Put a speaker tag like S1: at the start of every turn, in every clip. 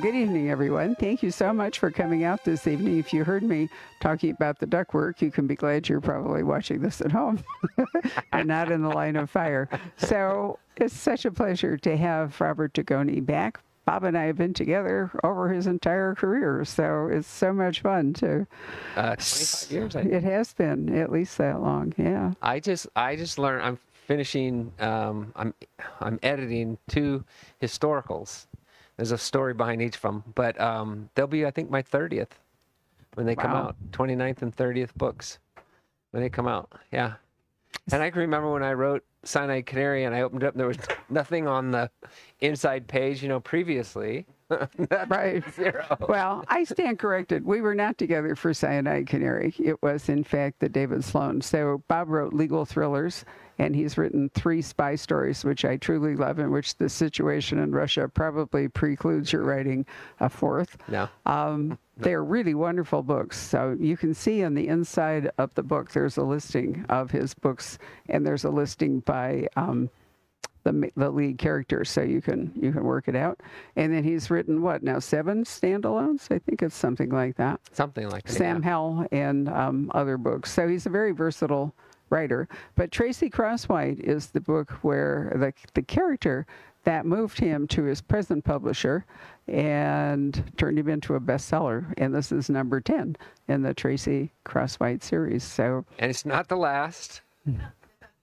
S1: Good evening, everyone. Thank you so much for coming out this evening. If you heard me talking about the ductwork, you can be glad you're probably watching this at home and not in the line of fire. So it's such a pleasure to have Robert Dugoni back. Bob and I have been together over his entire career, so it's so much fun to.
S2: Uh, 25 years. I,
S1: It has been at least that long, yeah.
S2: I just I just learned. I'm finishing. Um, I'm I'm editing two historicals. There's a story behind each of them, but um, they'll be I think my 30th when they come
S1: Wow.
S2: out. 29th and 30th books when they come out. Yeah. And I can remember when I wrote Cyanide Canary and I opened up and there was nothing on the inside page, you know, previously.
S1: Right.
S2: Zero.
S1: Well, I stand corrected. We were not together for Cyanide Canary. It was, in fact, the David Sloane. So Bob wrote legal thrillers, and he's written three spy stories, which I truly love, in which the situation in Russia probably precludes your writing a fourth.
S2: No.
S1: Um, they're really wonderful books. So you can see on the inside of the book, there's a listing of his books, and there's a listing by um, the the lead character, so you can you can work it out. And then he's written what now seven standalones? I think it's something like that.
S2: Something like that.
S1: Sam
S2: yeah.
S1: Hell and um, other books. So he's a very versatile writer. But Tracy Crosswhite is the book where the the character that moved him to his present publisher and turned him into a bestseller. And this is number 10 in the Tracy Crosswhite series. So
S2: And it's not the last.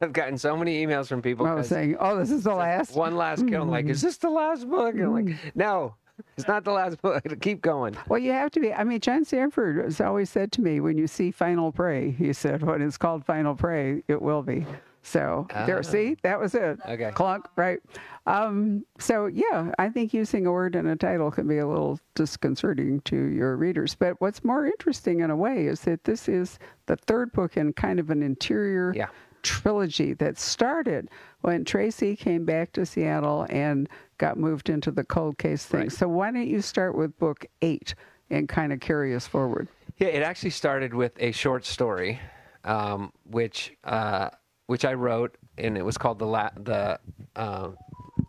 S2: I've gotten so many emails from people.
S1: I was
S2: 'cause
S1: saying, oh, this is the last.
S2: One last kill. I'm like, is this the last book? And I'm like, mm-hmm. no, it's not the last book. Keep going.
S1: Well, you have to be. I mean, John Sandford has always said to me, when you see Final Prey, he said, when it's called Final Prey, it will be. So there, see, that was it.
S2: Okay.
S1: Clunk, right? Um, so yeah, I think using a word in a title can be a little disconcerting to your readers. But what's more interesting in a way is that this is the third book in kind of an interior
S2: Yeah.
S1: trilogy that started when Tracy came back to Seattle and got moved into the cold case thing.
S2: Right.
S1: So why don't you start with book eight and kind of carry us forward?
S2: Yeah, it actually started with a short story, um, which uh, which I wrote, and it was called the la- the uh,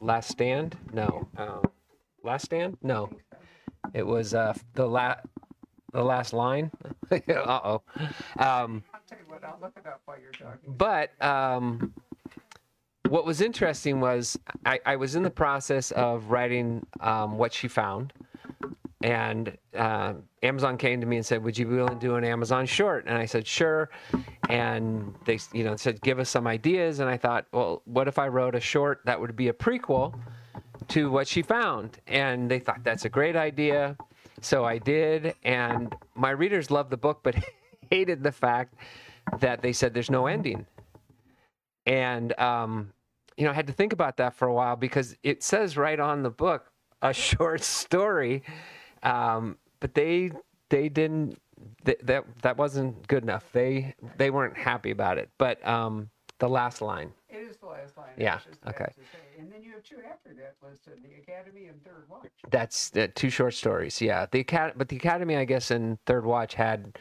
S2: Last Stand. No, uh, Last Stand. No, it was uh, the la- the last line. uh oh. Um,
S1: I'll tell you what, I'll look it up while you're talking.
S2: but um, what was interesting was I, I was in the process of writing um, what she found, and uh, Amazon came to me and said, "Would you be willing to do an Amazon short?" And I said, "Sure." And they, you know, said, "Give us some ideas." And I thought, well, what if I wrote a short that would be a prequel to what she found? And they thought that's a great idea. So I did, and my readers loved the book, but hated the fact that they said there's no ending. And um, you know, I had to think about that for a while because it says right on the book a short story, um, but they they didn't th- that that wasn't good enough. They they weren't happy about it. But um, the last line,
S1: It is the last line.
S2: Yeah,
S1: I was just about
S2: okay.
S1: And then you have two after that listed, the Academy and Third Watch.
S2: that's uh, two short stories. Yeah, the acad- but the Academy, I guess, in Third Watch had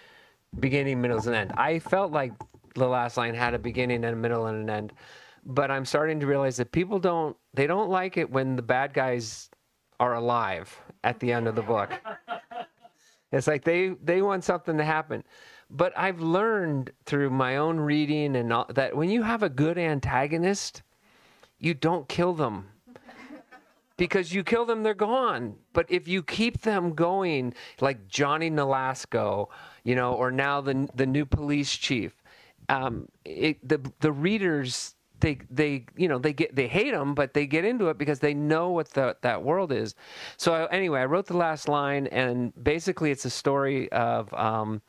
S2: beginning, middles, and end. I felt like the last line had a beginning and a middle and an end, but I'm starting to realize that people don't they don't like it when the bad guys are alive at the end of the book. It's like they they want something to happen. But I've learned through my own reading and all, that when you have a good antagonist, you don't kill them because you kill them, they're gone. But if you keep them going, like Johnny Nolasco, you know, or now the the new police chief, um, it, the the readers they they you know they get they hate them, but they get into it because they know what the, that world is. So I, anyway, I wrote the last line, and basically it's a story of. Um,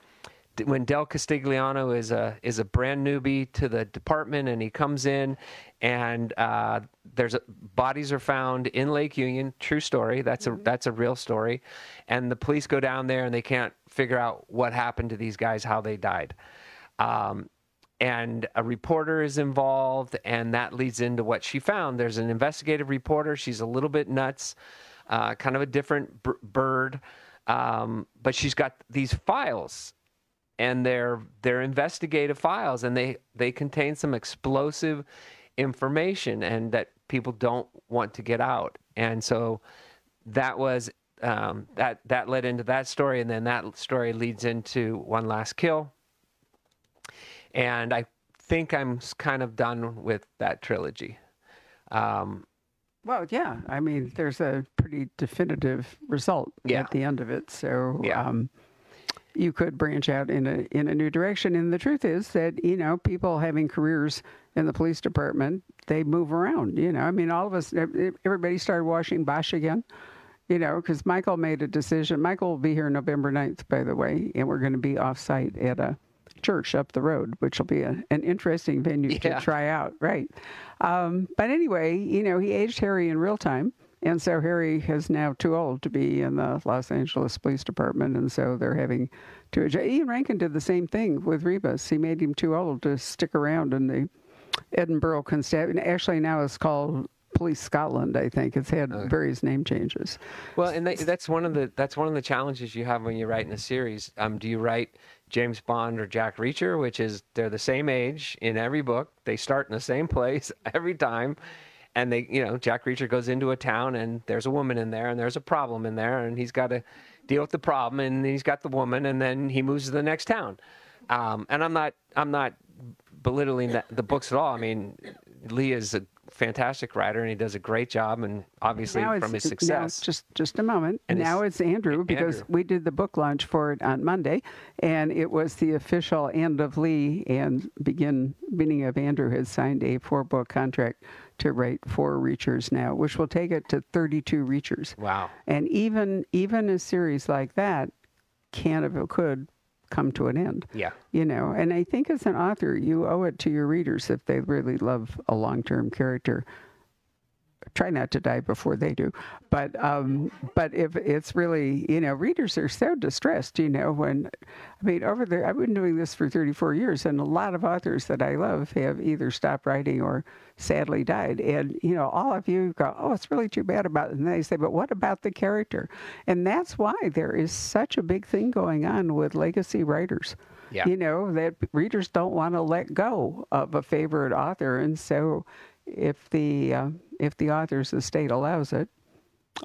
S2: when Del Castigliano is a is a brand newbie to the department, and he comes in, and uh, there's a, bodies are found in Lake Union. True story. That's a that's a real story, and the police go down there and they can't figure out what happened to these guys, how they died. Um, and a reporter is involved, and that leads into what she found. There's an investigative reporter. She's a little bit nuts, uh, kind of a different b- bird, um, but she's got these files, and they're they're investigative files, and they they contain some explosive information, and that people don't want to get out. And so that was um, that that led into that story, and then that story leads into One Last Kill. And I think I'm kind of done with that trilogy. Um,
S1: Well, yeah. I mean, there's a pretty definitive result
S2: Yeah.
S1: at the end of it. So
S2: Yeah.
S1: um, you could branch out in a in a new direction. And the truth is that you know people having careers in the police department they move around. You know, I mean, all of us, everybody started washing Bosch again. You know, because Michael made a decision. Michael will be here November 9th, by the way, and we're going to be off site at a church up the road, which will be a, an interesting venue
S2: Yeah.
S1: to try out, right? Um, but anyway, you know, he aged Harry in real time. And so Harry is now too old to be in the Los Angeles Police Department. And so they're having to adjust. Ian Rankin did the same thing with Rebus. He made him too old to stick around in the Edinburgh Constabulary. Actually, now it's called Police Scotland, I think. It's had various name changes.
S2: Well, and that, that's one of the that's one of the challenges you have when you write in a series. Um, do you write James Bond or Jack Reacher, which is they're the same age in every book. They start in the same place every time, and they you know Jack Reacher goes into a town and there's a woman in there and there's a problem in there and he's got to deal with the problem and he's got the woman and then he moves to the next town. Um, and I'm not I'm not belittling that, the books at all. I mean, Lee is a fantastic writer and he does a great job and obviously from his
S1: now
S2: success.
S1: just just a moment.
S2: And
S1: now
S2: it's-
S1: Andrew because
S2: Andrew.
S1: we did the book launch for it on Monday, and it was the official end of Lee and begin beginning of Andrew has signed a four book contract to write four reachers now, which will take it to 32 reachers.
S2: Wow.
S1: And even even a series like that can if it could come to an end.
S2: Yeah.
S1: You know, and I think as an author, you owe it to your readers if they really love a long term character. Try not to die before they do, but um, but if it's really you know readers are so distressed you know when I mean over there I've been doing this for 34 years and a lot of authors that I love have either stopped writing or sadly died. And you know all of you go oh it's really too bad about it and they say but what about the character? And that's why there is such a big thing going on with legacy writers.
S2: Yeah.
S1: you know that readers don't want to let go of a favorite author and so if the uh, if the author's estate allows it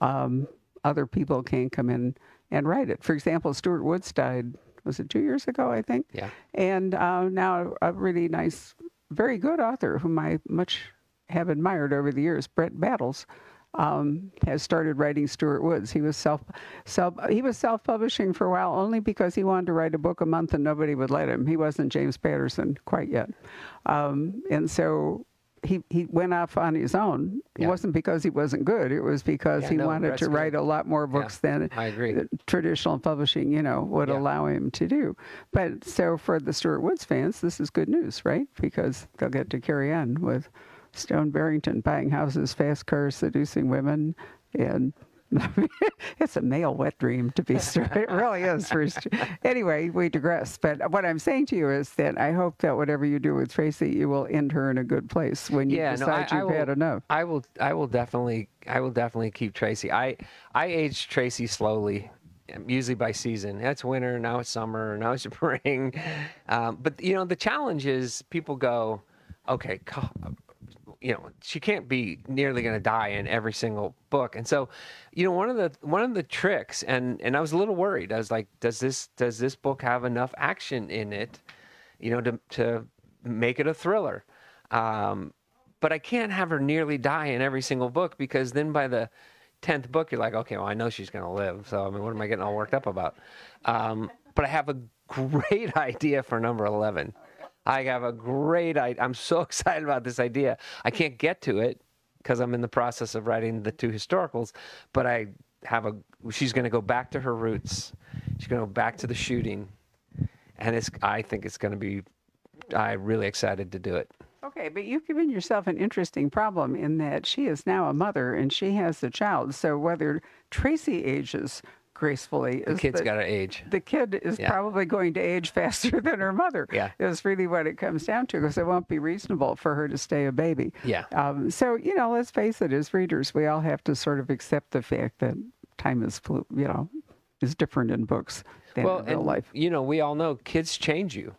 S1: um, other people can come in and write it for example stuart woods died was it two years ago i think
S2: Yeah.
S1: and uh, now a really nice very good author whom i much have admired over the years brett battles um, has started writing Stuart Woods. He was self, self he was self publishing for a while only because he wanted to write a book a month and nobody would let him. He wasn't James Patterson quite yet, um, and so he he went off on his own. It wasn't because he wasn't good. It was because
S2: Yeah,
S1: he
S2: no,
S1: wanted to
S2: good.
S1: write a lot more books than
S2: I agree.
S1: traditional publishing, you know, would
S2: Yeah.
S1: allow him to do. But so for the Stuart Woods fans, this is good news, right? Because they'll get to carry on with Stone Barrington buying houses, fast cars, seducing women, and it's a male wet dream to be straight. It really is. Anyway, we digress. But what I'm saying to you is that I hope that whatever you do with Tracy, you will end her in a good place when you
S2: yeah,
S1: decide
S2: I, I
S1: you've
S2: will,
S1: had enough.
S2: I will. I will definitely. I will definitely keep Tracy. I I age Tracy slowly, usually by season. That's winter now. It's summer now. It's spring. Um, but you know the challenge is people go, okay, you know she can't be nearly going to die in every single book. And so you know one of the one of the tricks and and i was a little worried. I was like does this does this book have enough action in it you know to to make it a thriller? Um but i can't have her nearly die in every single book because then by the 10th book you're like okay well i know she's going to live. So i mean what am i getting all worked up about? Um but i have a great idea for number 11 I have a great idea. I'm so excited about this idea. I hmm. can't get to it because I'm in the process of writing the two historicals, but I have a. She's going to go back to her roots. She's going to go back to the shooting, and it's. I think it's going to be. I'm really excited to do it.
S1: Okay, but you've given yourself an interesting problem in that she is now a mother and she has a child. So whether Tracy ages gracefully
S2: The
S1: is
S2: kid's got to age.
S1: the kid is
S2: Yeah.
S1: probably going to age faster than her mother.
S2: Yeah.
S1: is really what it comes down to because it won't be reasonable for her to stay a baby.
S2: Yeah.
S1: Um, so you know, let's face it, as readers, we all have to sort of accept the fact that time is, flu- you know, is different in books than
S2: Well,
S1: in real
S2: and
S1: life.
S2: you know, we all know kids change you.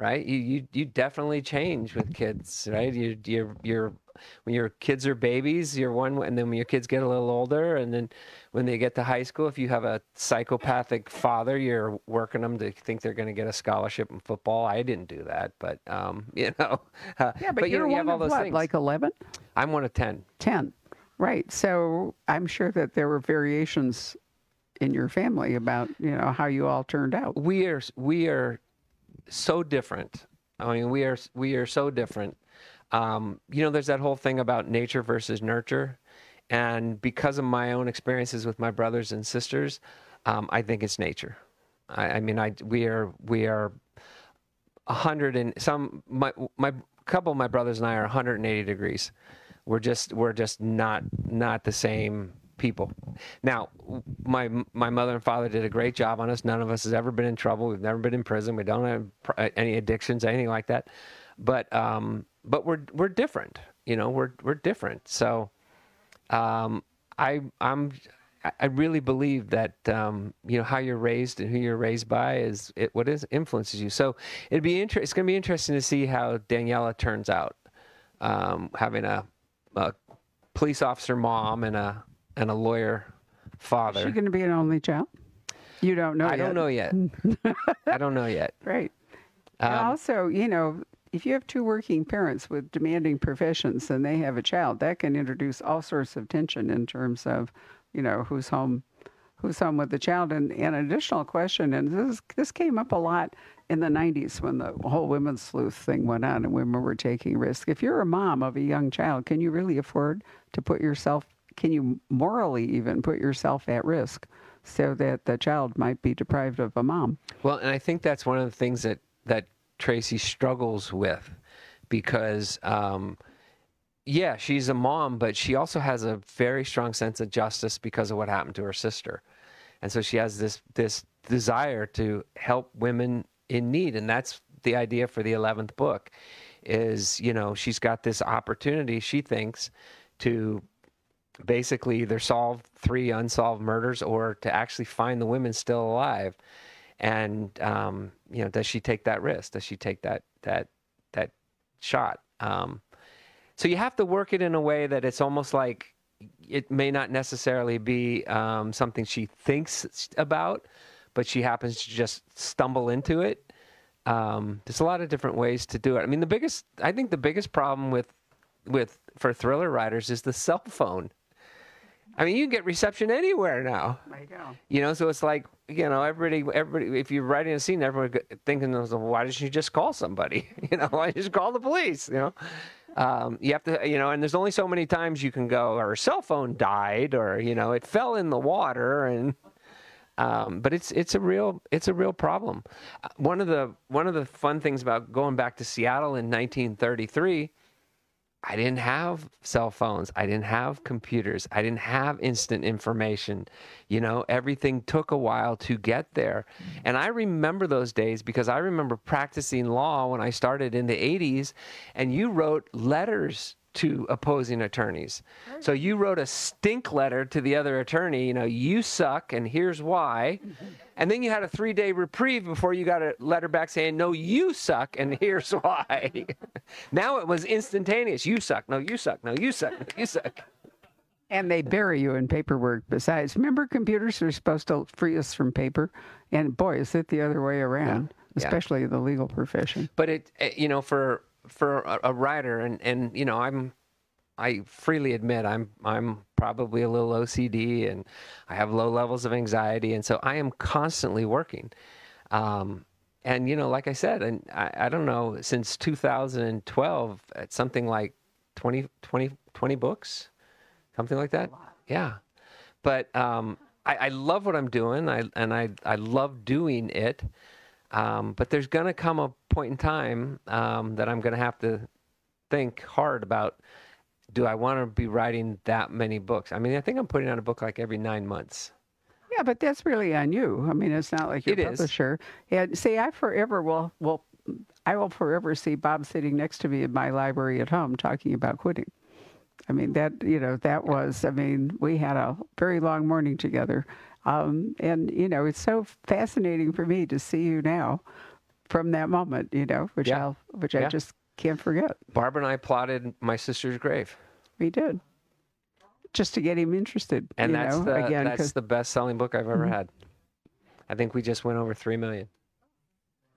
S2: right? You you you definitely change with kids, right? You you're you're when your kids are babies, you're one, and then when your kids get a little older, and then when they get to high school, if you have a psychopathic father, you're working them to think they're going to get a scholarship in football. I didn't do that, but um, you know,
S1: uh, yeah, but, but you're you, know, you have all those what, things. Like eleven?
S2: I'm one of ten.
S1: Ten, right? So I'm sure that there were variations in your family about you know how you all turned out.
S2: We are we are so different. I mean, we are we are so different. Um, you know, there's that whole thing about nature versus nurture, and because of my own experiences with my brothers and sisters, um, I think it's nature. I, I, mean, I we are we are a hundred and some my my couple of my brothers and I are 180 degrees. We're just we're just not not the same people. Now, my my mother and father did a great job on us. None of us has ever been in trouble. We've never been in prison. We don't have any addictions, anything like that. But um, but we're we're different. You know, we're we're different. So, um, I I'm I really believe that um, you know how you're raised and who you're raised by is it, what is influences you. So it'd be inter- It's going to be interesting to see how Daniela turns out, um, having a, a, police officer mom and a and a lawyer father.
S1: Is she going to be an only child? You don't know.
S2: I
S1: yet.
S2: don't know yet. I don't know yet.
S1: Right. Um, and also, you know, if you have two working parents with demanding professions and they have a child, that can introduce all sorts of tension in terms of, you know, who's home, who's home with the child. And, an additional question, and this this came up a lot in the 90s when the whole women's sleuth thing went on and women were taking risks. If you're a mom of a young child, can you really afford to put yourself? Can you morally even put yourself at risk? so that the child might be deprived of a mom.
S2: Well, and I think that's one of the things that that Tracy struggles with because, um, yeah, she's a mom, but she also has a very strong sense of justice because of what happened to her sister, and so she has this this desire to help women in need, and that's the idea for the eleventh book. Is you know she's got this opportunity she thinks to basically either solve three unsolved murders or to actually find the women still alive and um, you know, does she take that risk? Does she take that that that shot? Um, so you have to work it in a way that it's almost like it may not necessarily be um, something she thinks about, but she happens to just stumble into it. Um, there's a lot of different ways to do it. I mean, the biggest, I think, the biggest problem with with for thriller writers is the cell phone. I mean, you can get reception anywhere now.
S1: I know.
S2: You know, so it's like you know, everybody, everybody. If you're writing a scene, everyone thinking, "Why didn't you just call somebody? You know, why just call the police?" You know, um, you have to, you know, and there's only so many times you can go. Or cell phone died, or you know, it fell in the water, and um, but it's it's a real it's a real problem. One of the one of the fun things about going back to Seattle in 1933 I didn't have cell phones. I didn't have computers. I didn't have instant information. You know, everything took a while to get there. Mm. And I remember those days because I remember practicing law when I started in the 80s, and you wrote letters to opposing attorneys. So you wrote a stink letter to the other attorney, you know, you suck and here's why. And then you had a three day reprieve before you got a letter back saying, no, you suck and here's why. now it was instantaneous. You suck. No, you suck. No, you suck. No, you suck.
S1: And they bury you in paperwork besides. Remember, computers are supposed to free us from paper? And boy, is it the other way around, yeah. especially yeah. the legal profession.
S2: But it, eh, you know, for for a, a writer, and and you know, I'm I freely admit I'm I'm probably a little OCD and I have low levels of anxiety, and so I am constantly working. Um, and you know, like I said, and I, I don't know since 2012, at something like 20, 20, 20 books, something like that. Yeah, but um, I, I love what I'm doing, I and I I love doing it. Um, but there's going to come a point in time um, that I'm going to have to think hard about do I want to be writing that many books? I mean, I think I'm putting out a book like every nine months.
S1: Yeah, but that's really on you. I mean, it's not like your
S2: it
S1: publisher. Is. And see, I forever will will I will forever see Bob sitting next to me in my library at home talking about quitting. I mean, that you know, that was. I mean, we had a very long morning together, um, and, you know, it's so fascinating for me to see you now from that moment, you know, which
S2: Yeah.
S1: I'll, which I just can't forget.
S2: Barbara and I plotted my sister's grave,
S1: We did. Just to get him interested,
S2: and
S1: you
S2: that's
S1: know,
S2: the
S1: again,
S2: that's
S1: 'cause-
S2: the best selling book I've ever
S1: Mhm.
S2: had. I think we just went over three million.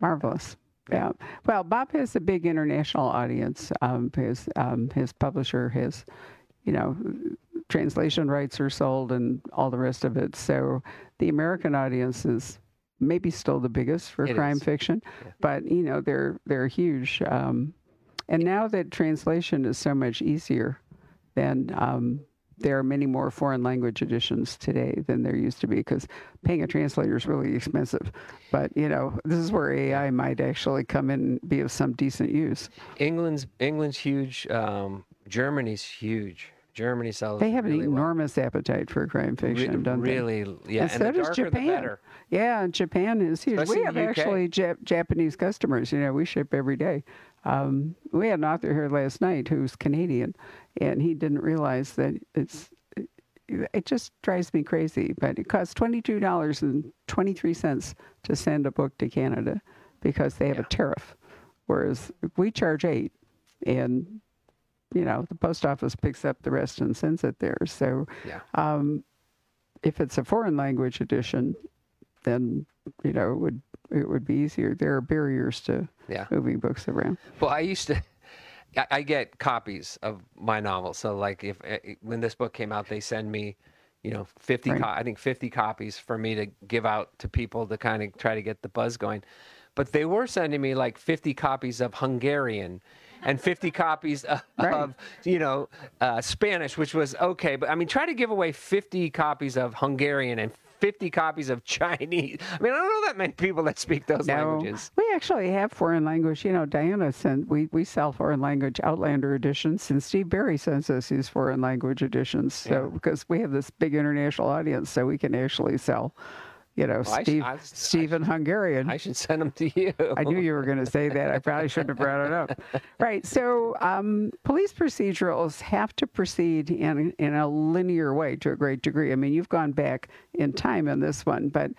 S1: Marvelous.
S2: Yeah.
S1: Yeah. Well, Bob has a big international audience. Um, his um, his publisher has, you know, translation rights are sold and all the rest of it. So the American audience is maybe still the biggest for
S2: It
S1: crime
S2: is.
S1: fiction,
S2: Yeah.
S1: but you know they're they're huge. Um, and now that translation is so much easier, then um, there are many more foreign language editions today than there used to be because paying a translator is really expensive. But you know, this is where AI might actually come in and be of some decent use.
S2: England's England's huge. Um, Germany's huge. Germany sells.
S1: They have
S2: really
S1: an
S2: well.
S1: enormous appetite for crime
S2: Re-
S1: fiction, don't they?
S2: really, yeah.
S1: And
S2: And,
S1: so does Japan. Yeah, Japan is huge.
S2: Especially
S1: we have actually Jap- Japanese customers. You know, we ship every day. Um, we had an author here last night who's Canadian, and he didn't realize that it's. It just drives me crazy, but it costs twenty two dollars and twenty three cents to send a book to Canada because they have
S2: Yeah.
S1: a tariff, whereas we charge eight, and you know the post office picks up the rest and sends it there. So
S2: Yeah.
S1: um, if it's a foreign language edition, then you know it would it would be easier. There are barriers to
S2: Yeah.
S1: moving books around.
S2: Well, I used to. I- I get copies of my novels. So, like, if eh, when this book came out, they send me, you know, fifty.
S1: Right.
S2: Co- I think fifty copies for me to give out to people to kind of try to get the buzz going. But they were sending me like fifty copies of Hungarian, and fifty copies of,
S1: Right.
S2: of you know uh, Spanish, which was okay. But I mean, try to give away fifty copies of Hungarian and fifty copies of Chinese. I mean, I don't know that many people that speak those
S1: No,
S2: languages.
S1: we actually have foreign language. You know, Diana sent we we sell foreign language Outlander editions, and Steve Berry sends us his foreign language editions. So because we have this big international audience, so we can actually sell. You know,
S2: Well, I
S1: Steve,
S2: I-
S1: Steve in Hungarian.
S2: I should send them to you.
S1: I knew you were going to say that. I probably shouldn't have brought it up. Right. So, um, police procedurals have to proceed in in a linear way to a great degree. I mean, you've gone back in time in this one, but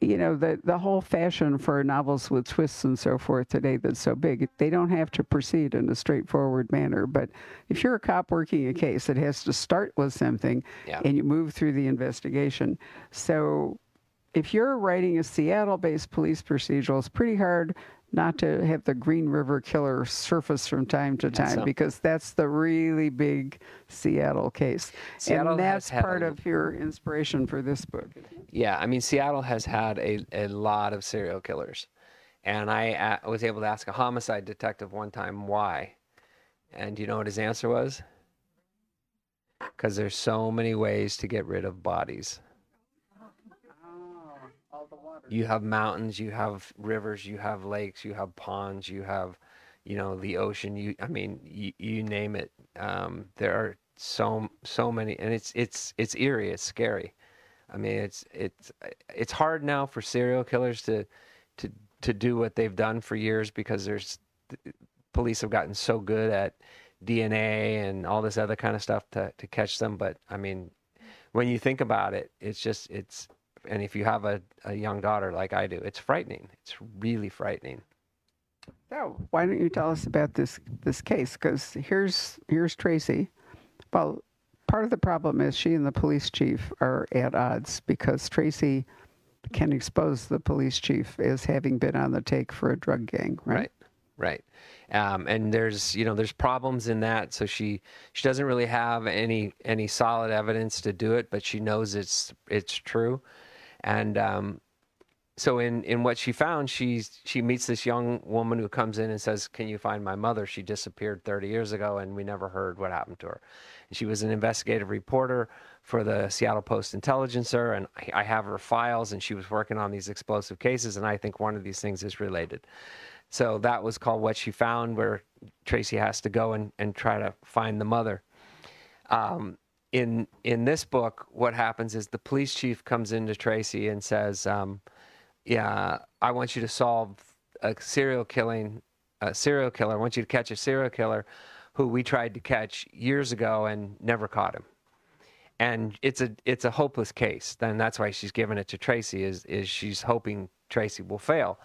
S1: you know the the whole fashion for novels with twists and so forth today that's so big they don't have to proceed in a straightforward manner but if you're a cop working a case it has to start with something
S2: Yeah.
S1: and you move through the investigation so if you're writing a Seattle based police procedural, it's pretty hard not to have the Green River Killer surface from time to time
S2: so.
S1: because that's the really big Seattle case.
S2: Seattle
S1: and that's part
S2: a-
S1: of your inspiration for this book.
S2: Yeah, I mean, Seattle has had a, a lot of serial killers. And I uh, was able to ask a homicide detective one time why. And you know what his answer was? Because there's so many ways to get rid of bodies. You have mountains, you have rivers, you have lakes, you have ponds, you have, you know, the ocean. You, I mean, you, you name it. Um, there are so so many, and it's it's it's eerie. It's scary. I mean, it's it's it's hard now for serial killers to to to do what they've done for years because there's police have gotten so good at DNA and all this other kind of stuff to to catch them. But I mean, when you think about it, it's just it's and if you have a, a young daughter like I do, it's frightening. It's really frightening.
S1: So why don't you tell us about this this case? Because here's here's Tracy. Well, part of the problem is she and the police chief are at odds because Tracy can expose the police chief as having been on the take for a drug gang, right?
S2: Right. Right. Um, and there's you know there's problems in that. So she she doesn't really have any any solid evidence to do it, but she knows it's it's true. And um, so in in what she found, she's she meets this young woman who comes in and says, "Can you find my mother? She disappeared 30 years ago, and we never heard what happened to her." And she was an investigative reporter for the Seattle Post Intelligencer, and I, I have her files, and she was working on these explosive cases, and I think one of these things is related. So that was called What She Found, where Tracy has to go and, and try to find the mother. Um, in in this book, what happens is the police chief comes into Tracy and says, um, "Yeah, I want you to solve a serial killing, a serial killer. I want you to catch a serial killer who we tried to catch years ago and never caught him." And it's a it's a hopeless case. Then that's why she's giving it to Tracy. Is is she's hoping Tracy will fail.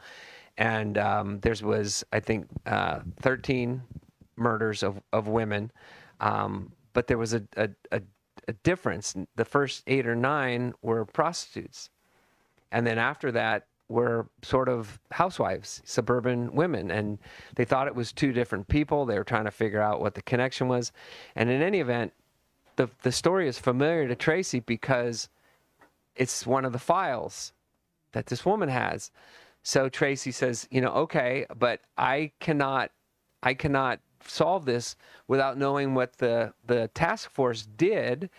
S2: and um, there was I think uh, 13 murders of of women, um, but there was a, a a a difference. The first eight or nine were prostitutes, and then after that were sort of housewives, suburban women, and they thought it was two different people. They were trying to figure out what the connection was, and in any event, the the story is familiar to Tracy because it's one of the files that this woman has. So Tracy says, you know, okay, but I cannot, I cannot solve this without knowing what the the task force did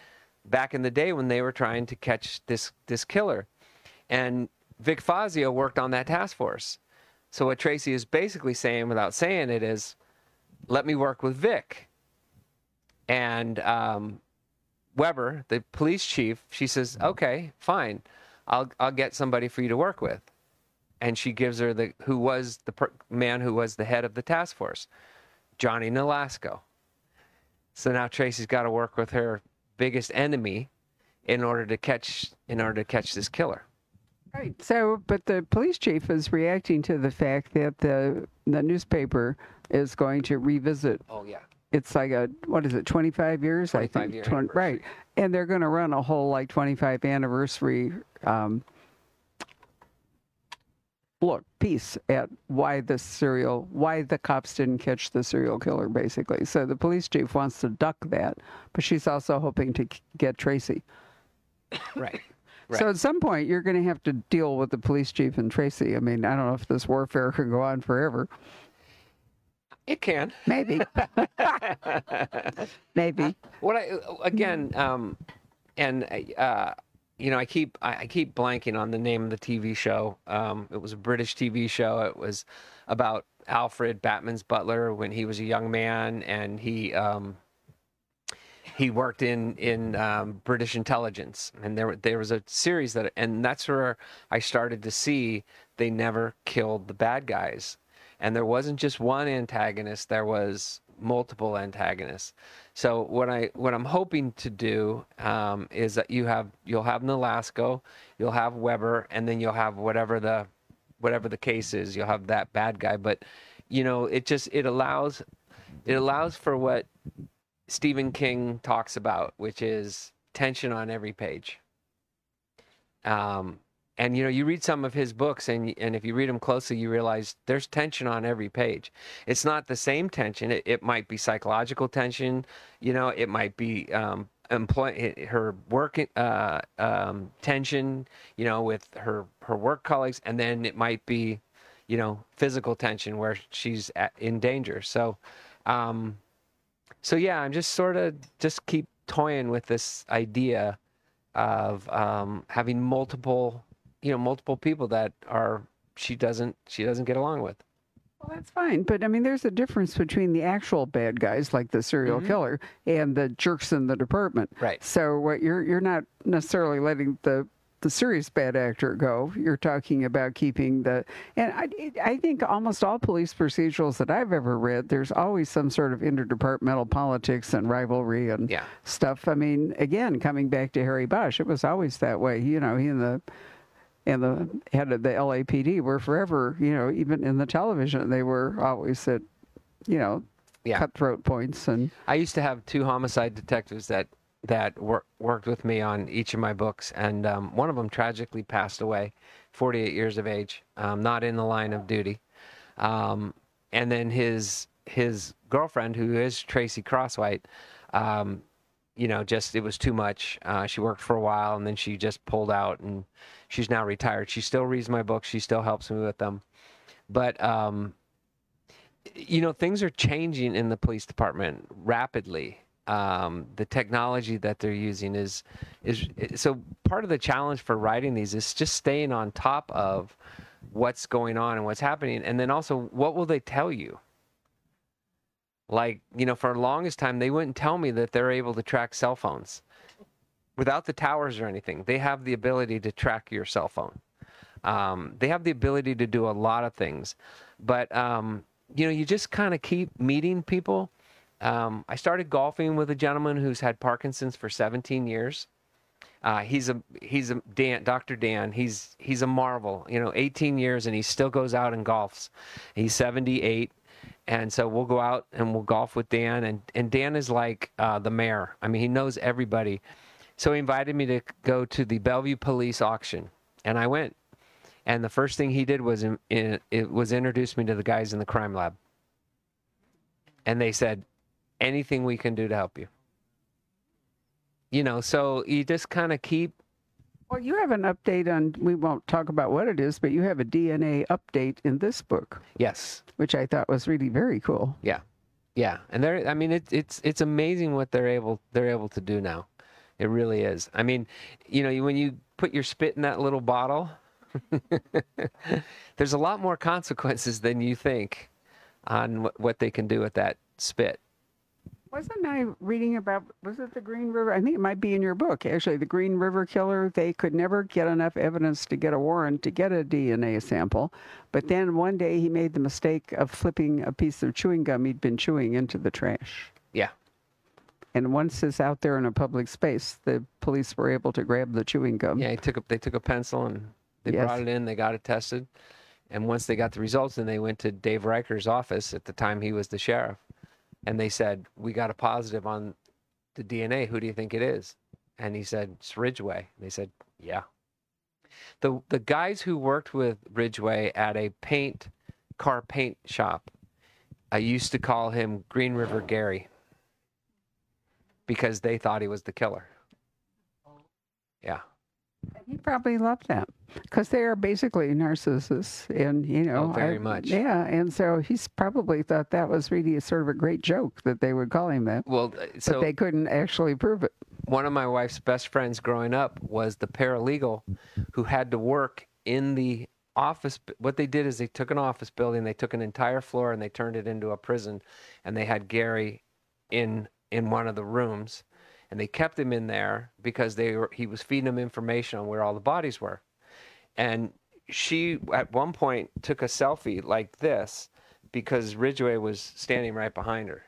S2: back in the day when they were trying to catch this this killer, and Vic Fazzio worked on that task force. So what Tracy is basically saying, without saying it, is, let me work with Vic. And um, Weber, the police chief, she says, okay, fine, I'll I'll get somebody for you to work with. And she gives her the who was the per, man who was the head of the task force, Johnny Nolasco. So now Tracy's got to work with her biggest enemy in order to catch in order to catch this killer.
S1: Right. So, but the police chief is reacting to the fact that the the newspaper is going to revisit.
S2: Oh yeah.
S1: It's like a what is it, 25 years?
S2: 25
S1: I think.
S2: year
S1: 20 right. And they're going to run a whole like 25 anniversary um, look piece at why the serial why the cops didn't catch the serial killer basically. So the police chief wants to duck that, but she's also hoping to get Tracy.
S2: Right. Right.
S1: So at some point, you're going to have to deal with the police chief and Tracy. I mean, I don't know if this warfare can go on forever.
S2: it can.
S1: Maybe. Maybe.
S2: What I again, um, and uh, you know, I keep I, I keep blanking on the name of the TV show. Um, it was a British TV show. It was about Alfred Batman's butler when he was a young man, and he um, he worked in in um, British intelligence, and there there was a series that, and that's where I started to see they never killed the bad guys, and there wasn't just one antagonist. There was multiple antagonists. So what I what I'm hoping to do um, is that you have you'll have Nolasco, you'll have Weber, and then you'll have whatever the whatever the case is, you'll have that bad guy. But you know, it just it allows it allows for what Stephen King talks about, which is tension on every page. Um, and you know, you read some of his books, and and if you read them closely, you realize there's tension on every page. It's not the same tension. It, it might be psychological tension. You know, it might be um, employ her work uh, um, tension. You know, with her her work colleagues, and then it might be, you know, physical tension where she's at, in danger. So. Um, so yeah, I'm just sort of just keep toying with this idea of um, having multiple, you know, multiple people that are she doesn't she doesn't get along with.
S1: Well, that's fine. But I mean, there's a difference between the actual bad guys, like the serial mm-hmm. killer, and the jerks in the department.
S2: Right.
S1: So what you're you're not necessarily letting the the serious bad actor go. You're talking about keeping the and I I think almost all police procedurals that I've ever read, there's always some sort of interdepartmental politics and rivalry and
S2: Yeah.
S1: stuff. I mean, again, coming back to Harry Bosch, it was always that way. You know, he and the and the head of the LAPD were forever, you know, even in the television, they were always at, you know,
S2: Yeah.
S1: cutthroat points and
S2: I used to have two homicide detectives that that wor- worked with me on each of my books, and um, one of them tragically passed away, 48 years of age, um, not in the line of duty. Um, and then his his girlfriend, who is Tracy Crosswhite, um, you know, just it was too much. Uh, she worked for a while, and then she just pulled out, and she's now retired. She still reads my books. She still helps me with them, but um, you know things are changing in the police department rapidly um, the technology that they're using is is so part of the challenge for writing these is just staying on top of what's going on and what's happening and then also what will they tell you like you know for the longest time they wouldn't tell me that they're able to track cell phones without the towers or anything they have the ability to track your cell phone um, they have the ability to do a lot of things but um, you know you just kind of keep meeting people um, i started golfing with a gentleman who's had parkinson's for 17 years Uh, he's a he's a Dan, Dr. Dan. He's he's a marvel. You know, 18 years and he still goes out and golfs. He's 78, and so we'll go out and we'll golf with Dan. And and Dan is like uh, the mayor. I mean, he knows everybody. So he invited me to go to the Bellevue Police auction, and I went. And the first thing he did was in, in, it was introduce me to the guys in the crime lab. And they said, anything we can do to help you. You know, so you just kind of keep
S1: Well, you have an update on, we won't talk about what it is, but you have a DNA update in this book,
S2: yes,
S1: which I thought was really very cool.
S2: yeah, yeah. And they're I mean it's it's it's amazing what they're able they're able to do now. It really is. I mean, you know, when you put your spit in that little bottle, there's a lot more consequences than you think on what, what they can do with that spit.
S1: Wasn't I reading about, was it the Green River? I think it might be in your book, actually. The Green River killer, they could never get enough evidence to get a warrant to get a DNA sample. But then one day he made the mistake of flipping a piece of chewing gum he'd been chewing into the trash.
S2: Yeah.
S1: And once it's out there in a public space, the police were able to grab the chewing gum.
S2: Yeah, he took a, they took a pencil and they
S1: Yes.
S2: brought it in. They got it tested, and once they got the results, then they went to Dave Reichert's office at the time he was the sheriff, and they said, "We got a positive on the DNA. Who do you think it is?" And he said, "It's Ridgway." They said, "Yeah." The the guys who worked with Ridgway at a paint car paint shop, I used to call him Green River Gary because they thought he was the killer. Oh. Yeah.
S1: He probably loved that because they are basically narcissists, and you know,
S2: Oh, very
S1: I-
S2: much.
S1: Yeah, and so he's probably thought that was really a sort of a great joke that they would call him that,
S2: Well, uh,
S1: but
S2: so
S1: they couldn't actually prove it.
S2: one of my wife's best friends growing up was the paralegal who had to work in the office what they did is they took an office building they took an entire floor and they turned it into a prison and they had gary in in one of the rooms and they kept him in there because they were he was feeding them information on where all the bodies were and she at one point took a selfie like this because ridgway was standing right behind her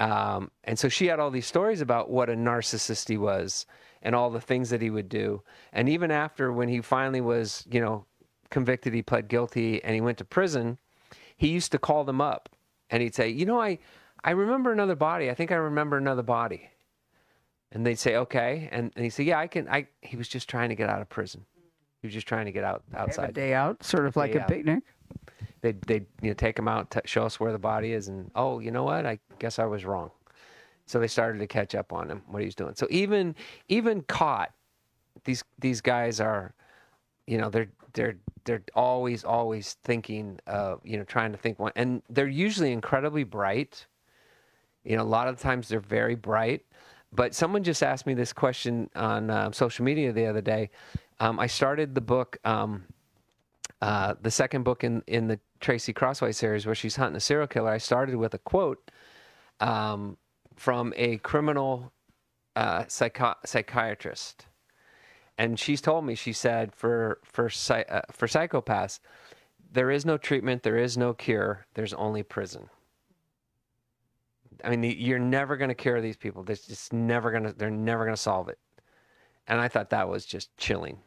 S2: um, and so she had all these stories about what a narcissist he was and all the things that he would do. And even after when he finally was, you know, convicted, he pled guilty and he went to prison, he used to call them up and he'd say, you know, I, I remember another body. I think I remember another body. And they'd say, okay. And, and he'd say, yeah, I can, I, he was just trying to get out of prison. He was just trying to get out
S1: Have a day out, sort of like a
S2: out.
S1: picnic.
S2: They'd, they'd you know, take him out, t- show us where the body is, and oh, you know what? I guess I was wrong. So they started to catch up on him, what he was doing. So even even caught, these these guys are, you know, they're they're they're always always thinking of you know trying to think one, and they're usually incredibly bright. You know, a lot of times they're very bright. But someone just asked me this question on uh, social media the other day. Um, I started the book. Um, uh, the second book in, in the Tracy Crosswhite series, where she's hunting a serial killer, I started with a quote um, from a criminal uh, psycho- psychiatrist, and she's told me she said for for uh, for psychopaths, there is no treatment, there is no cure, there's only prison. I mean, you're never going to cure these people. They're just never going to. They're never going to solve it. And I thought that was just chilling.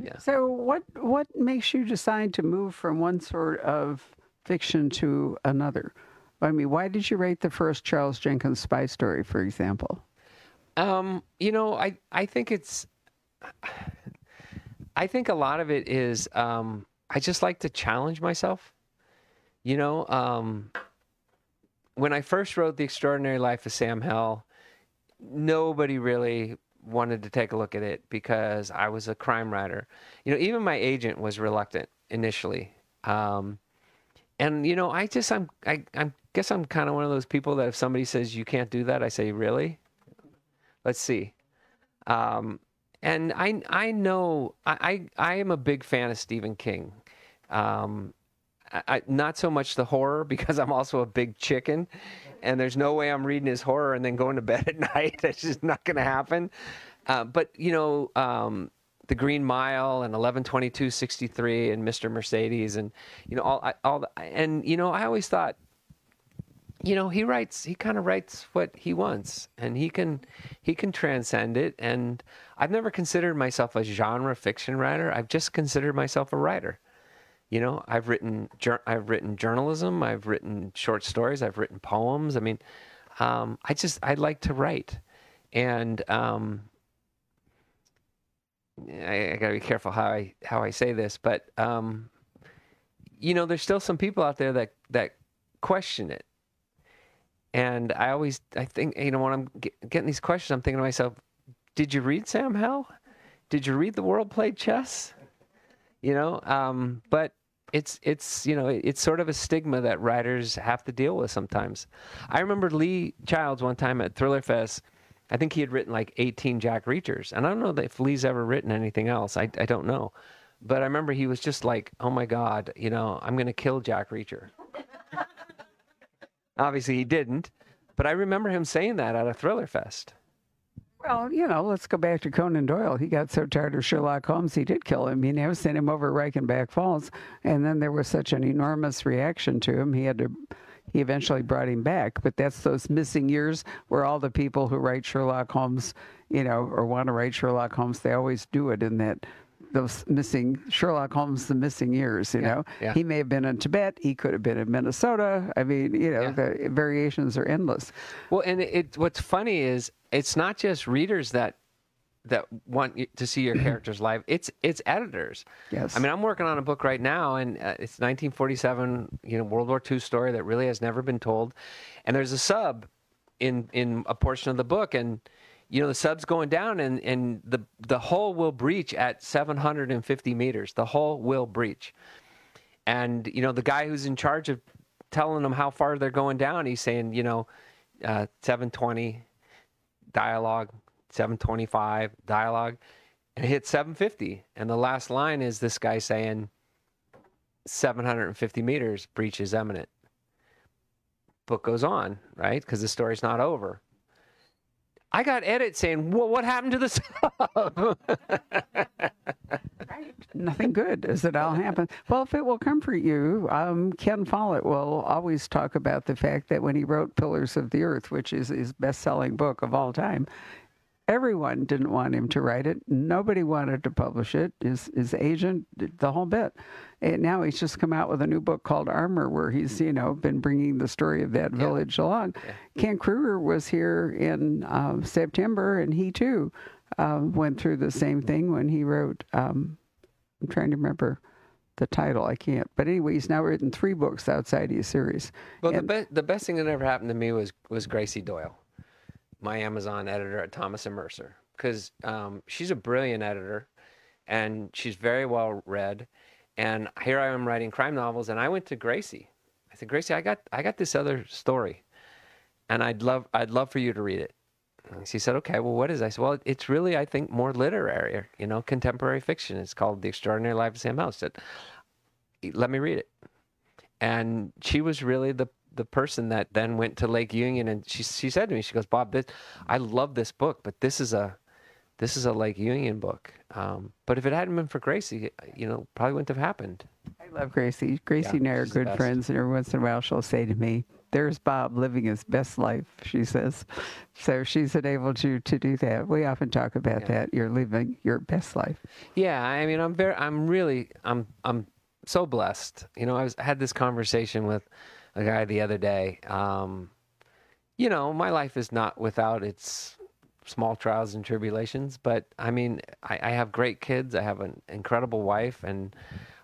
S2: Yeah.
S1: So, what what makes you decide to move from one sort of fiction to another? I mean, why did you write the first Charles Jenkins spy story, for example?
S2: Um, you know, I I think it's I think a lot of it is um I just like to challenge myself. You know, um when I first wrote The Extraordinary Life of Sam Hell, nobody really wanted to take a look at it because I was a crime writer. You know, even my agent was reluctant initially. Um and you know, I just I'm I I guess I'm kind of one of those people that if somebody says you can't do that, I say, "Really?" let's see um, and i i know I, I i am a big fan of stephen king um, I, not so much the horror because i'm also a big chicken and there's no way i'm reading his horror and then going to bed at night that's just not going to happen uh, but you know um, the Green Mile and 11/22/63 and Mr. Mercedes and you know all I- all the, and you know I always thought you know, he writes. He kind of writes what he wants, and he can he can transcend it. And I've never considered myself a genre fiction writer. I've just considered myself a writer. You know, I've written I've written journalism. I've written short stories. I've written poems. I mean, um, I just I like to write, and um, I, I got to be careful how I how I say this, but um, you know, there's still some people out there that that question it, and I always I think you know when I'm get, getting these questions, I'm thinking to myself, did you read Sam Hell? Did you read The World Played Chess? You know, um, but it's it's you know it's sort of a stigma that writers have to deal with sometimes. I remember Lee Childs one time at Thriller Fest I think he had written like 18 Jack Reachers. And I don't know if Lee's ever written anything else. I, I don't know. But I remember he was just like, oh my God, you know, I'm going to kill Jack Reacher. Obviously, he didn't. But I remember him saying that at a Thriller Fest.
S1: Well, you know, let's go back to Conan Doyle. He got so tired of Sherlock Holmes, he did kill him. You know, sent him over Reichenbach Falls. And then there was such an enormous reaction to him, he had to he eventually brought him back. But that's those missing years where all the people who write Sherlock Holmes, you know, or want to write Sherlock Holmes, they always do it in that those missing Sherlock Holmes, the missing years. You yeah, know, yeah. he may have been in Tibet, he could have been in Minnesota. I mean, you know, yeah. the variations are endless.
S2: Well, and it, what's funny is it's not just readers that that want to see your characters live. It's it's editors.
S1: Yes.
S2: I mean, I'm working on a book right now, and uh, it's 1947, you know, World War II story that really has never been told. And there's a sub in in a portion of the book, and you know the sub's going down, and and the the hull will breach at 750 meters. The hull will breach, and you know the guy who's in charge of telling them how far they're going down, he's saying, you know, uh, 720 dialogue 725 dialogue and it hit 750 and the last line is this guy saying 750 meters breach is imminent. Book goes on right? Because the story's not over. I got edit saying well what happened to the sub
S1: right. nothing good as it all happened well if it will comfort you um, ken follett will always talk about the fact that when he wrote pillars of the earth which is his best-selling book of all time everyone didn't want him to write it. Nobody wanted to publish it. His his agent, the whole bit. And now he's just come out with a new book called Armor, where he's you know been bringing the story of that village yeah. along. Yeah. Kent Krueger was here in uh, September, and he too uh, went through the same thing when he wrote. Um, I'm trying to remember the title. I can't. But anyway, he's now written three books outside of his series.
S2: Well, and, the, be- the best thing that ever happened to me was was Gracie Doyle my Amazon editor at Thomas and Mercer because um, she's a brilliant editor and she's very well read. And here I am writing crime novels, and I went to Gracie. I said, Gracie, I got I got this other story, and I'd love I'd love for you to read it. She said, okay, well, what is? It? I said, well, it's really I think more literary, you know, contemporary fiction. It's called The Extraordinary Life of Sam House. Said, let me read it. And she was really the the person that then went to Lake Union and she she said to me, she goes, Bob, this, I love this book, but this is a this is a Lake Union book. Um, but if it hadn't been for Gracie, you know, probably wouldn't have happened.
S1: I love Gracie. Gracie yeah, and I are good friends, and every once in a while she'll say to me, "There's Bob living his best life." She says, so she's enabled you to do that. We often talk about yeah. that. You're living your best life.
S2: Yeah, I mean, I'm very, I'm really, I'm, I'm so blessed. You know, I was I had this conversation with a guy the other day. Um, you know, my life is not without its small trials and tribulations, but I mean, I, I have great kids. I have an incredible wife, and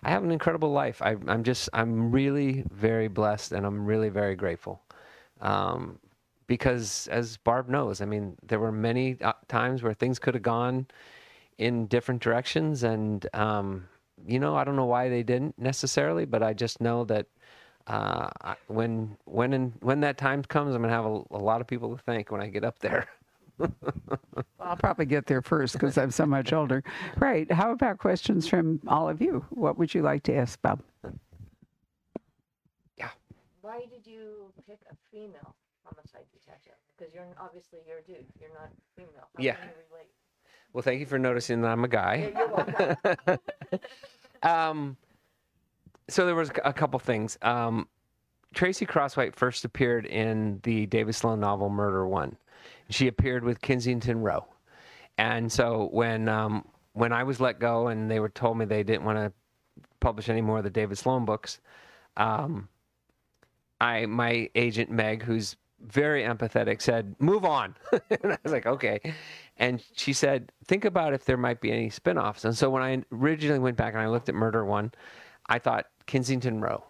S2: I have an incredible life. I, am just, I'm really very blessed, and I'm really very grateful. Um, because as Barb knows, I mean, there were many uh, times where things could have gone in different directions, and um, you know, I don't know why they didn't necessarily, but I just know that uh, when when and when that time comes, I'm gonna have a, a lot of people to thank when I get up there.
S1: I'll probably get there first because I'm so much older. Right. How about questions from all of you? What would you like to ask, Bob?
S2: Yeah.
S3: Why did you pick a female homicide detective? Because you're obviously you're a dude. You're not female. How
S2: yeah. Well, thank you for noticing that I'm a guy. Yeah, um, so there was a couple things. Um, Tracy Crosswhite first appeared in the David Sloane novel Murder One. She appeared with Kinsington Rowe, and so when um, when I was let go and they were told me they didn't want to publish any more of the David Sloane books, um, I my agent Meg, who's very empathetic, said, "Move on," and I was like, "Okay." And she said, "Think about if there might be any spin-offs." And so when I originally went back and I looked at Murder One, I thought Kinsington Rowe,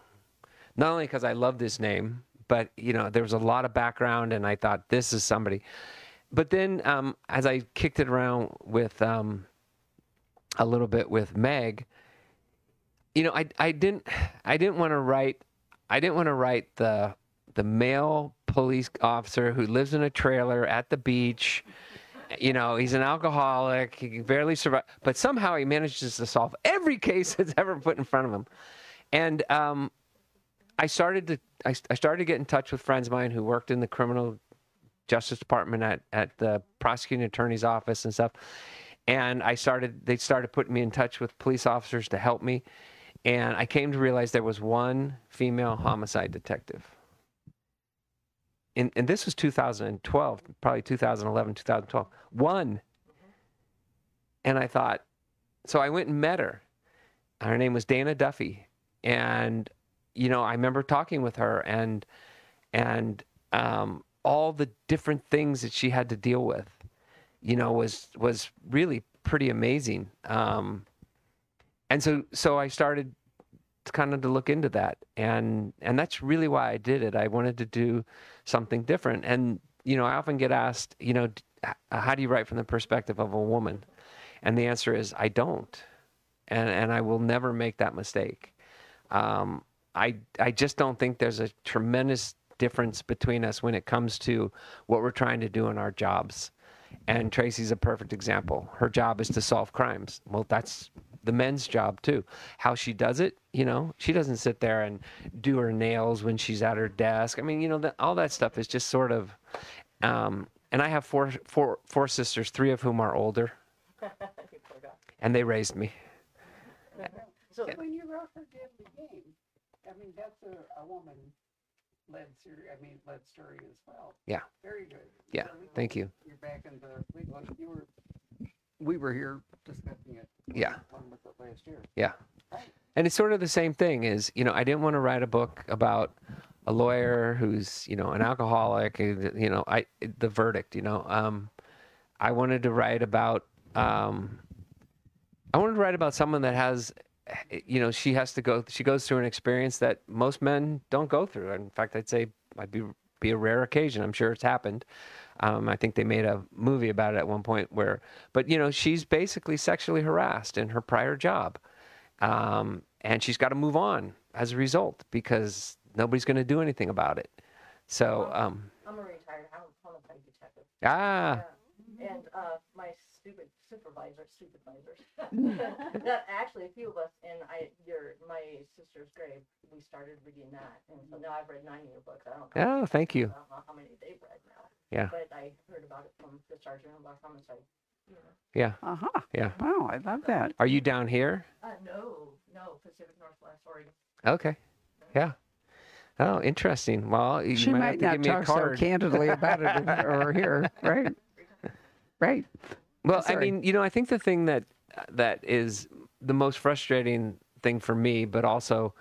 S2: not only because I love this name, but you know there was a lot of background, and I thought this is somebody. But then um, as I kicked it around with um, a little bit with Meg, you know, I I didn't I didn't want to write I didn't want to write the the male police officer who lives in a trailer at the beach. You know, he's an alcoholic. He can barely survive, but somehow he manages to solve every case that's ever put in front of him. And um, I started to I, I started to get in touch with friends of mine who worked in the criminal justice department at at the prosecuting attorney's office and stuff. And I started they started putting me in touch with police officers to help me. And I came to realize there was one female homicide detective. And, and this was 2012, probably 2011, 2012. One. And I thought, so I went and met her. Her name was Dana Duffy. And, you know, I remember talking with her and, and, um, all the different things that she had to deal with, you know, was, was really pretty amazing. Um, and so so I started kind of to look into that, and and that's really why I did it. I wanted to do something different, and you know I often get asked, you know, how do you write from the perspective of a woman, and the answer is I don't, and and I will never make that mistake. Um, I I just don't think there's a tremendous difference between us when it comes to what we're trying to do in our jobs. And Tracy's a perfect example. Her job is to solve crimes. Well, that's the men's job too. How she does it, you know, she doesn't sit there and do her nails when she's at her desk. I mean, you know, that, all that stuff is just sort of. Um, and I have four, four, four sisters, three of whom are older,
S3: You poor guy.
S2: and they raised me.
S3: So,
S1: When you wrote her Game, I mean, that's a, a woman led series, I mean, led story as well.
S2: Yeah.
S1: Very good.
S2: Yeah,
S1: You're
S2: thank you.
S1: You're back in the legal, you were, we were here discussing it.
S2: Yeah.
S1: One with it last year.
S2: Yeah. And it's sort of the same thing is, you know, I didn't want to write a book about a lawyer who's, you know, an alcoholic, you know, I the verdict, you know. Um I wanted to write about um I wanted to write about someone that has you know, she has to go she goes through an experience that most men don't go through. In fact, I'd say might be be a rare occasion. I'm sure it's happened. Um, I think they made a movie about it at one point where, but you know, she's basically sexually harassed in her prior job um, and she's got to move on as a result because nobody's going to do anything about it. So, um,
S3: I'm a retired hom- homicide detective.
S2: ah,
S3: Yeah. And uh, my stupid supervisor, supervisors, that actually a few of us, and I, your, my sister's grave, we started reading that, and so now I've read nine of your books. I don't. know.
S2: oh, thank you.
S3: I don't know how many they've read now.
S2: Yeah.
S3: But I heard about it from the sergeant about homicide. You know.
S2: Yeah,
S1: Uh-huh.
S2: yeah.
S1: Wow, I love that.
S2: Are you down here?
S3: Uh, no, no, Pacific Northwest, Oregon.
S2: Okay. Yeah. Oh, interesting. Well, you
S1: She
S2: might,
S1: might
S2: have to
S1: not
S2: give me a
S1: talk so
S2: card.
S1: candidly about it if- or here, right? Right.
S2: Well, I mean, you know, I think the thing that that is the most frustrating thing for me, but also,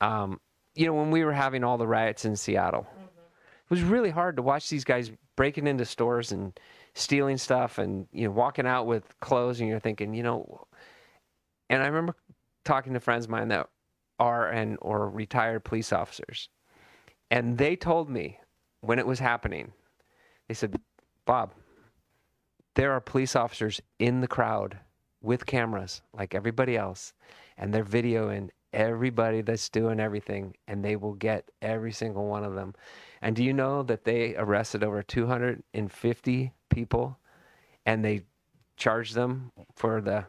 S2: um, you know, when we were having all the riots in Seattle, it was really hard to watch these guys breaking into stores and stealing stuff, and you know, walking out with clothes, and you're thinking, you know, and I remember talking to friends of mine that are and or retired police officers, and they told me when it was happening, they said, Bob, there are police officers in the crowd with cameras like everybody else and they're videoing everybody that's doing everything and they will get every single one of them. And do you know that they arrested over 250 people and they charged them for the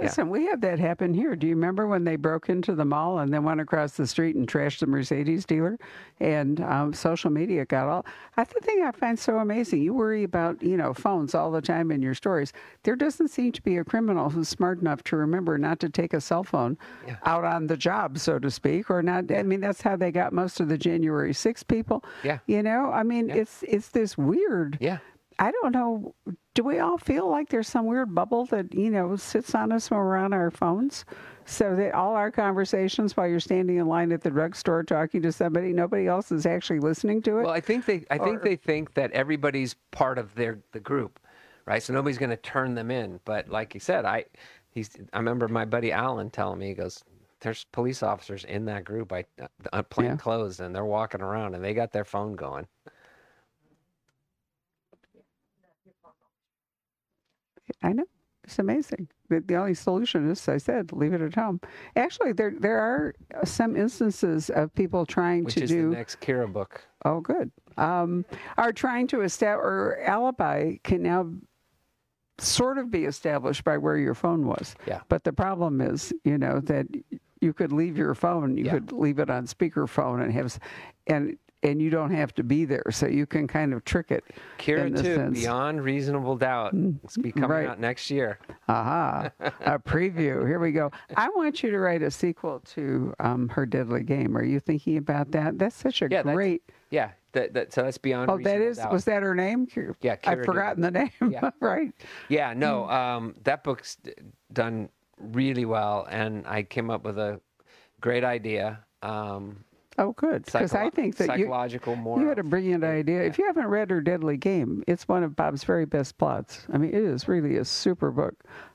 S2: Yeah.
S1: Listen, we had that happen here. Do you remember when they broke into the mall and then went across the street and trashed the Mercedes dealer? And um, social media got all. I the thing I find so amazing. You worry about you know phones all the time in your stories. There doesn't seem to be a criminal who's smart enough to remember not to take a cell phone
S2: Yeah.
S1: out on the job, so to speak, or not. I mean, that's how they got most of the January 6 people.
S2: Yeah.
S1: You know, I mean, it's it's this weird.
S2: Yeah.
S1: I don't know. Do we all feel like there's some weird bubble that, you know, sits on us when we're on our phones? So that all our conversations while you're standing in line at the drugstore talking to somebody, nobody else is actually listening to it?
S2: Well, I think they I think they think that everybody's part of their the group, right? So nobody's going to turn them in. But like you said, I he's I remember my buddy Alan telling me he goes, "There's police officers in that group, I uh, plain
S1: Yeah.
S2: clothes, and they're walking around and they got their phone going."
S1: I know. It's amazing. The, the only solution is, I said, leave it at home. Actually, there there are some instances of people trying
S2: Which
S1: to
S2: is
S1: do.
S2: the next Keera book.
S1: Oh, good. Um, are trying to establish, or alibi can now sort of be established by where your phone was.
S2: Yeah.
S1: But the problem is, you know, that you could leave your phone, you
S2: Yeah.
S1: could leave it on speakerphone and have, and and you don't have to be there, so you can kind of trick it. Keera
S2: 2,
S1: sense- Mm,
S2: Beyond Reasonable Doubt. It's be coming
S1: right.
S2: out next year.
S1: Aha, a preview. Here we go. I want you to write a sequel to um, Her Deadly Game. Are you thinking about that? That's such a
S2: Yeah,
S1: great.
S2: Yeah, that, that so that's Beyond
S1: Oh, that is.
S2: Doubt.
S1: Was that her name?
S2: Yeah,
S1: I've forgotten the name.
S2: Yeah.
S1: right.
S2: Yeah, no,
S1: Mm.
S2: um, that book's d- done really well, and I came up with a great idea. Um,
S1: Oh, good. Because I think that you,
S2: psychological more.
S1: you had a brilliant idea. If you haven't read Her Deadly Game, it's one of Bob's very best plots. I mean, it is really a super book.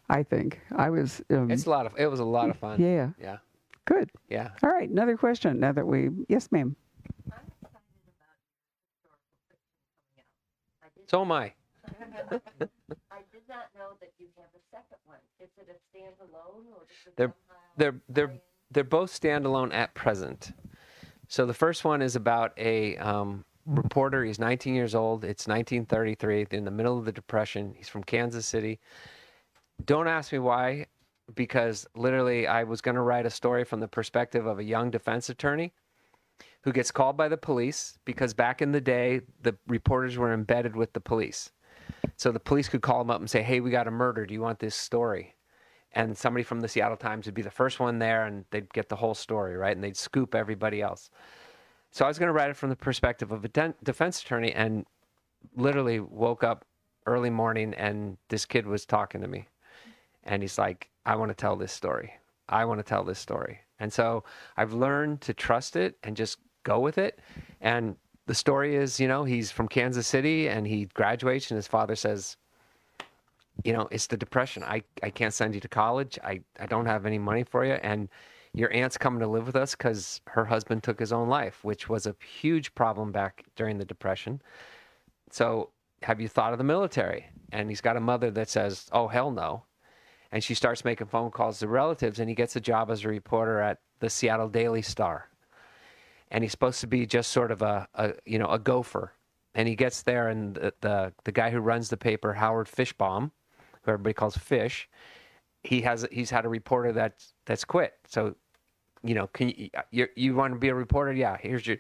S1: I think I was. Um,
S2: It's a lot of. It was a lot of fun.
S1: yeah.
S2: yeah,
S1: Good.
S2: yeah.
S1: All right. Another question. Now that we. Yes, ma'am.
S3: I'm excited about historical fiction coming out. I did
S2: So am I.
S3: I did not know that you have a second one. Is it a standalone or does it
S2: They're- They're they're they're both standalone at present. So the first one is about a um, reporter. He's 19 years old. It's 1933, in the middle of the Depression. He's from Kansas City. Don't ask me why, because literally I was going to write a story from the perspective of a young defense attorney who gets called by the police because back in the day the reporters were embedded with the police. So the police could call him up and say, "Hey, we got a murder. Do you want this story?" And somebody from the Seattle Times would be the first one there and they'd get the whole story, right? And they'd scoop everybody else. So I was going to write it from the perspective of a den- defense attorney and literally woke up early morning and this kid was talking to me. And he's like, I want to tell this story. I want to tell this story. And so I've learned to trust it and just go with it. And the story is, you know, he's from Kansas City and he graduates and his father says, you know, it's the depression. I, I can't send you to college. I, I don't have any money for you. And your aunt's coming to live with us because her husband took his own life, which was a huge problem back during the depression. So have you thought of the military? And he's got a mother that says, oh, hell no. And she starts making phone calls to relatives and he gets a job as a reporter at the Seattle Daily Star. And he's supposed to be just sort of a, a you know, a gopher. And he gets there and the, the, the guy who runs the paper, Howard Fishbaum, who everybody calls Fish, he has he's had a reporter that's that's quit. So, you know, can you uh, you, you want to be a reporter? Yeah, here's your.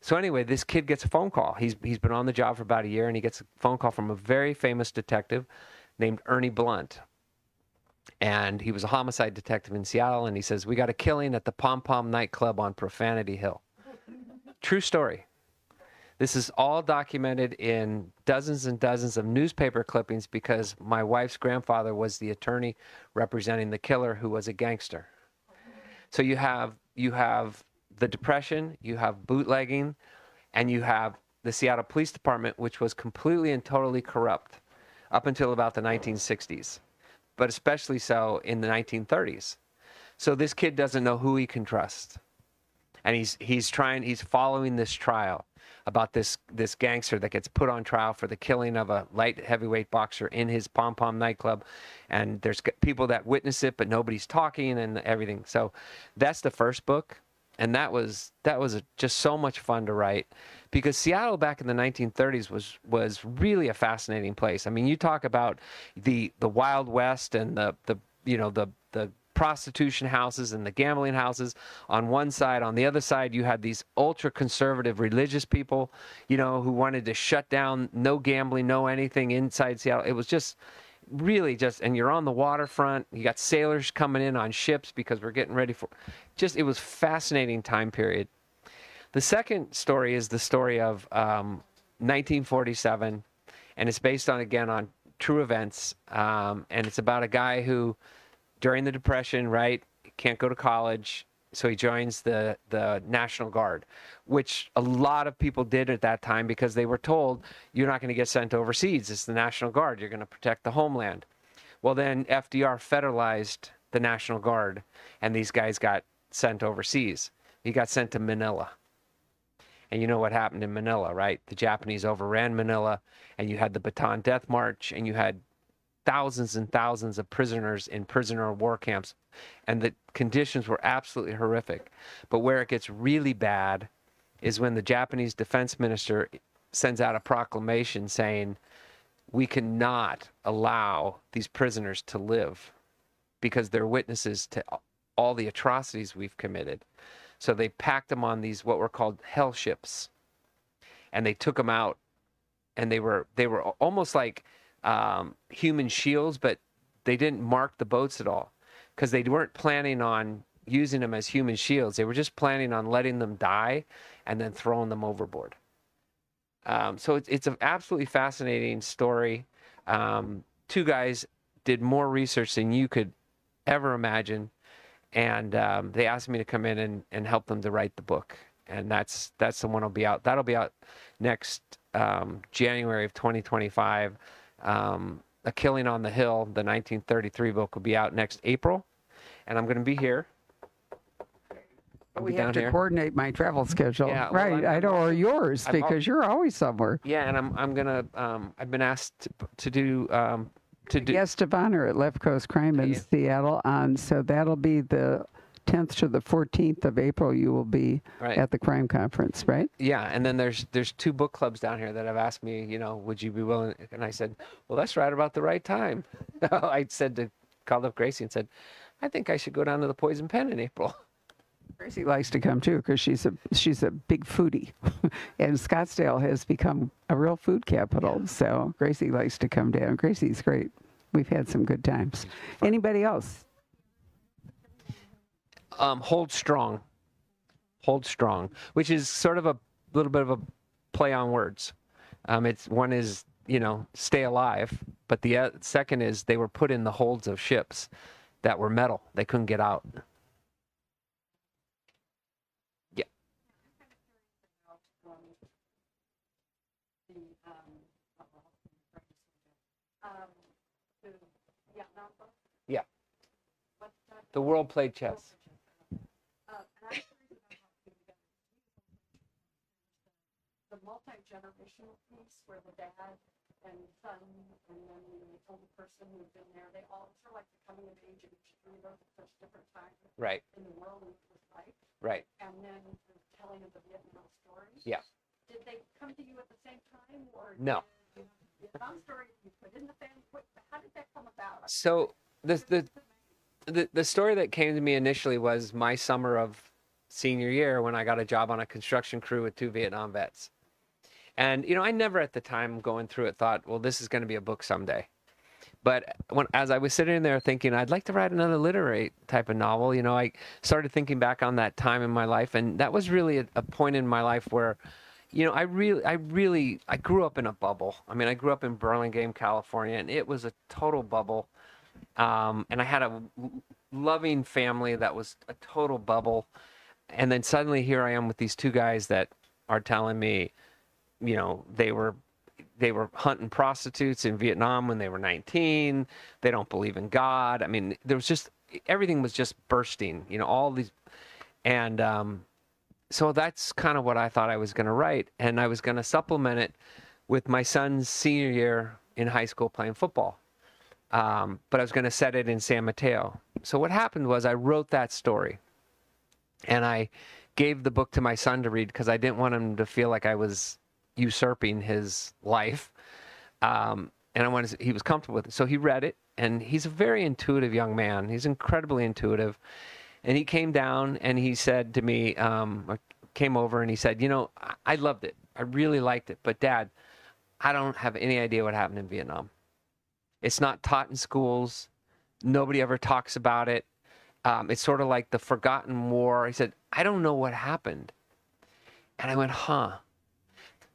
S2: So anyway, this kid gets a phone call. He's he's been on the job for about a year, and he gets a phone call from a very famous detective named Ernie Blunt. And he was a homicide detective in Seattle, and he says we got a killing at the Pom Pom nightclub on Profanity Hill. True story. This is all documented in dozens and dozens of newspaper clippings because my wife's grandfather was the attorney representing the killer who was a gangster. So you have you have the depression, you have bootlegging, and you have the Seattle Police Department which was completely and totally corrupt up until about the 1960s, but especially so in the 1930s. So this kid doesn't know who he can trust and he's he's trying he's following this trial about this this gangster that gets put on trial for the killing of a light heavyweight boxer in his pom pom nightclub. And there's people that witness it but nobody's talking and everything. So that's the first book. And that was that was a, just so much fun to write because Seattle back in the 1930s was was really a fascinating place. I mean, you talk about the the Wild West and the the you know the the prostitution houses and the gambling houses on one side. On the other side, you had these ultra conservative religious people, you know, who wanted to shut down no gambling, no anything inside Seattle. It was just really just, and you're on the waterfront. You got sailors coming in on ships because we're getting ready for. Just it was fascinating time period. The second story is the story of um, 1947, and it's based on again on true events, um, and it's about a guy who during the Depression, right? Can't go to college, so he joins the the National Guard, which a lot of people did at that time because they were told you're not going to get sent overseas. It's the National Guard. You're going to protect the homeland. Well, then FDR federalized the National Guard, and these guys got sent overseas. He got sent to Manila. And you know what happened in Manila, right? The Japanese overran Manila, and you had the Bataan Death March, and you had thousands and thousands of prisoners in prisoner of war camps, and the conditions were absolutely horrific. But where it gets really bad is when the Japanese defense minister sends out a proclamation saying, We cannot allow these prisoners to live because they're witnesses to all the atrocities we've committed. So they packed them on these what were called hell ships, and they took them out, and they were they were almost like um, human shields, but they didn't mark the boats at all because they weren't planning on using them as human shields. They were just planning on letting them die and then throwing them overboard. Um, so it's, it's an absolutely fascinating story. Um, two guys did more research than you could ever imagine, and um, they asked me to come in and, and help them to write the book. And that's that's the one will be out. That'll be out next um, January of 2025. Um, a Killing on the Hill, the 1933 book, will be out next April, and I'm going to be here. I'll
S1: We
S2: be
S1: have to
S2: here.
S1: coordinate my travel schedule.
S2: Yeah, well,
S1: right.
S2: I'm-
S1: I know, or yours,
S2: I'm
S1: because you're always somewhere.
S2: Yeah, and I'm I'm gonna um, I've been asked to, to do um, to do
S1: Guest of honor at Left Coast Crime in
S2: Yeah.
S1: Seattle on, so that'll be the 10th to the 14th of April. You will be
S2: right.
S1: at the crime conference, right?
S2: Yeah, and then there's there's two book clubs down here that have asked me, you know, would you be willing? And I said, well, that's right about the right time. I said to called up Gracie and said, I think I should go down to the Poison Pen in April.
S1: Gracie likes to come too because she's a she's a big foodie, and Scottsdale has become a real food capital. So Gracie likes to come down. Gracie's great. We've had some good times. Anybody else?
S2: Um, hold strong, hold strong, which is sort of a little bit of a play on words. Um, it's one is you know stay alive, but the uh, second is they were put in the holds of ships that were metal; they couldn't get out. Yeah. Yeah. The world played chess.
S4: Multi-generational piece where the dad and son and then the older person who'd been there, they all sort of like the coming of age of each three of those at such different times
S2: Right,
S4: in the world and with life,
S2: right.
S4: and then the telling of the Vietnam story.
S2: Yeah.
S4: Did they come to you at the same time, or
S2: No.
S4: did Vietnam story you put in the? What, how did that come about?
S2: So the the the the story that came to me initially was my summer of senior year when I got a job on a construction crew with two Vietnam vets. And you know, I never at the time going through it thought, well, this is going to be a book someday. But when as I was sitting there thinking, I'd like to write another literary type of novel, you know, I started thinking back on that time in my life, and that was really a, a point in my life where, you know, I really, I really, I grew up in a bubble. I mean, I grew up in Burlingame, California, and it was a total bubble. Um, and I had a loving family that was a total bubble. And then suddenly here I am with these two guys that are telling me, you know, they were they were hunting prostitutes in Vietnam when they were 19. They don't believe in God. I mean, there was just everything was just bursting. You know, all these, and um, so that's kind of what I thought I was going to write, and I was going to supplement it with my son's senior year in high school playing football. Um, but I was going to set it in San Mateo. So what happened was I wrote that story, and I gave the book to my son to read because I didn't want him to feel like I was usurping his life. Um, and I wanted to, he was comfortable with it. So he read it and he's a very intuitive young man. He's incredibly intuitive, and he came down and he said to me, um, came over and he said, "You know, I, I loved it. I really liked it, but Dad, I don't have any idea what happened in Vietnam. It's not taught in schools. Nobody ever talks about it. Um, it's sort of like the forgotten war." He said, "I don't know what happened," and I went, "Huh."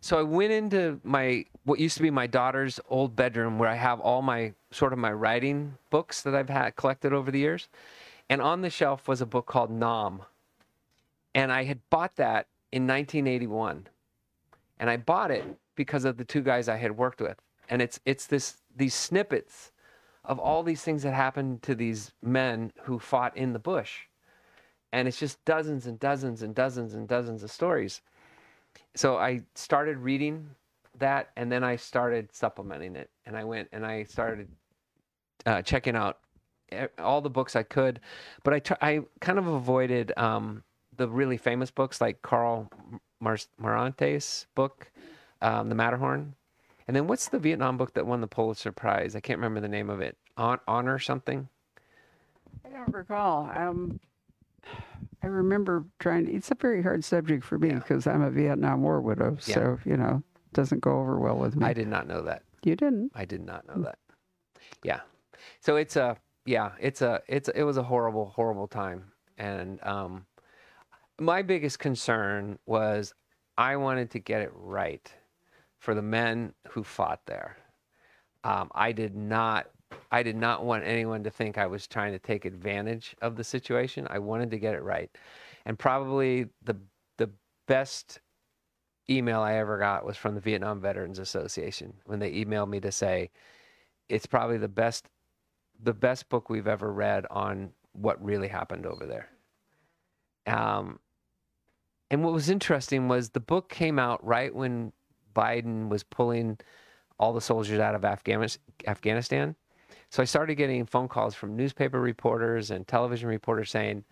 S2: So I went into my what used to be my daughter's old bedroom where I have all my sort of my writing books that I've had collected over the years. And on the shelf was a book called Nam. And I had bought that in 1981. And I bought it because of the two guys I had worked with. And it's it's this these snippets of all these things that happened to these men who fought in the bush. And it's just dozens and dozens and dozens and dozens of stories so I started reading that, and then I started supplementing it, and I went and I started uh, checking out all the books I could, but I I kind of avoided um, the really famous books like Karl Mar- Marante's book, um, The Matterhorn, and then what's the Vietnam book that won the Pulitzer Prize? I can't remember the name of it. On- Honor something.
S1: I don't recall. Um, I remember trying. It's a very hard subject for me
S2: Yeah.
S1: because I'm a Vietnam War widow,
S2: Yeah.
S1: so you know, it doesn't go over well with me.
S2: I did not know that.
S1: You didn't.
S2: I did not know that. Yeah. So it's a yeah, it's a it's it was a horrible horrible time and um my biggest concern was I wanted to get it right for the men who fought there. Um, I did not I did not want anyone to think I was trying to take advantage of the situation. I wanted to get it right. And probably the the best email I ever got was from the Vietnam Veterans Association when they emailed me to say it's probably the best the best book we've ever read on what really happened over there. Um, and what was interesting was the book came out right when Biden was pulling all the soldiers out of Afghanistan. So I started getting phone calls from newspaper reporters and television reporters saying,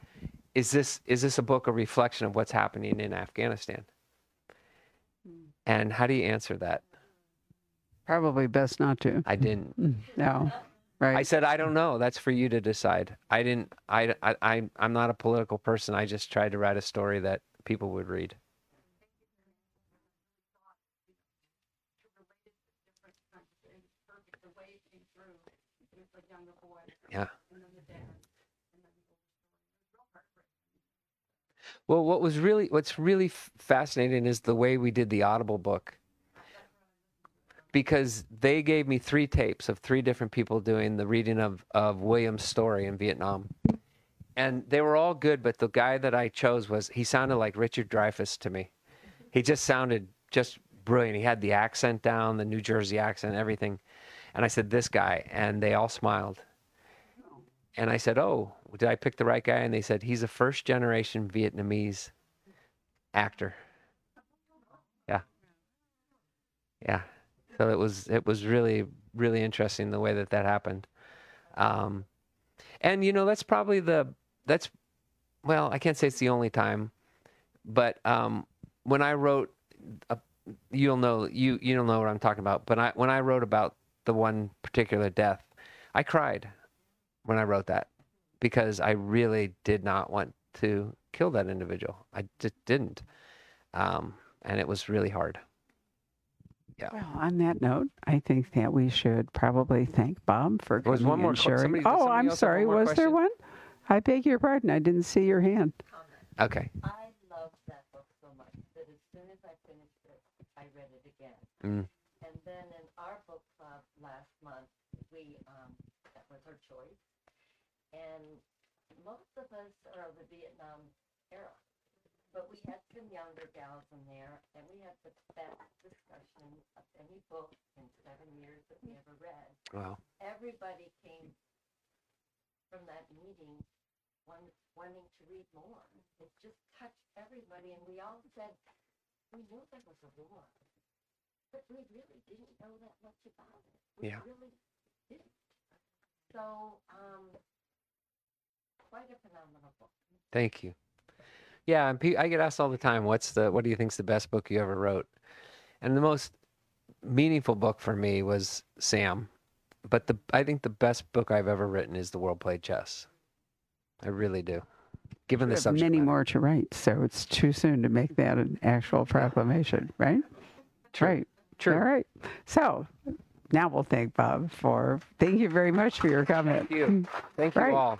S2: "Is this is this a book a reflection of what's happening in Afghanistan?" Hmm. And how do you answer that?
S1: Probably best not to.
S2: I didn't.
S1: No, right?
S2: I said, I don't know. That's for you to decide. I didn't. I. I. I I'm not a political person. I just tried to write a story that people would read.
S4: to relate it to different kinds of things, perfect, the way it came through, with the younger boy.
S2: Yeah.
S4: And then the dad, and then the older story. It was real heartbreaking.
S2: Well, what was really what's really fascinating is the way we did the Audible book. Because they gave me three tapes of three different people doing the reading of, of William's story in Vietnam. And they were all good, but the guy that I chose was he sounded like Richard Dreyfuss to me. He just sounded just brilliant. He had the accent down, the New Jersey accent, everything. And I said, This guy. And they all smiled. And I said, Oh, did I pick the right guy? And they said, He's a first generation Vietnamese actor. Yeah. Yeah. So it was it was really really interesting the way that that happened. Um, and you know that's probably the that's well I can't say it's the only time, but um, when I wrote, a, you'll know you you'll know what I'm talking about. But I when I wrote about the one particular death, I cried when I wrote that because I really did not want to kill that individual. I just didn't, um, and it was really hard. Yeah.
S1: Well, on that note, I think that we should probably thank Bob for
S2: There was
S1: coming
S2: one more
S1: and sharing.
S2: somebody-
S1: oh, I'm sorry.
S2: one more
S1: Was there one? I beg your pardon. I didn't see your hand.
S3: comment.
S2: Okay.
S3: I love that book so much that as soon as I finished it, I read it again.
S2: Mm.
S3: And then in our book club last month, we, um, that was our choice. And most of us are of the Vietnam era. But we had some younger gals in there, and we had the best discussion of any book in seven years that we ever read.
S2: Wow.
S3: Everybody came from that meeting one, wanting to read more. It just touched everybody, and we all said, we knew there was a war, but we really didn't know that much about it. We
S2: Yeah.
S3: really didn't. So, um, quite a phenomenal book.
S2: Thank you. Yeah, and pe- I get asked all the time, "What's the what do you think's the best book you ever wrote?" And the most meaningful book for me was Sam, but the I think the best book I've ever written is The World Played Chess. I really do. Given the subject
S1: many
S2: matter.
S1: more to write, so it's too soon to make that an actual proclamation, right?
S2: True.
S1: Right.
S2: True.
S1: All right. So now we'll thank Bob for. Thank you very much for your comment.
S2: Thank you. Thank you
S1: Right.
S2: all.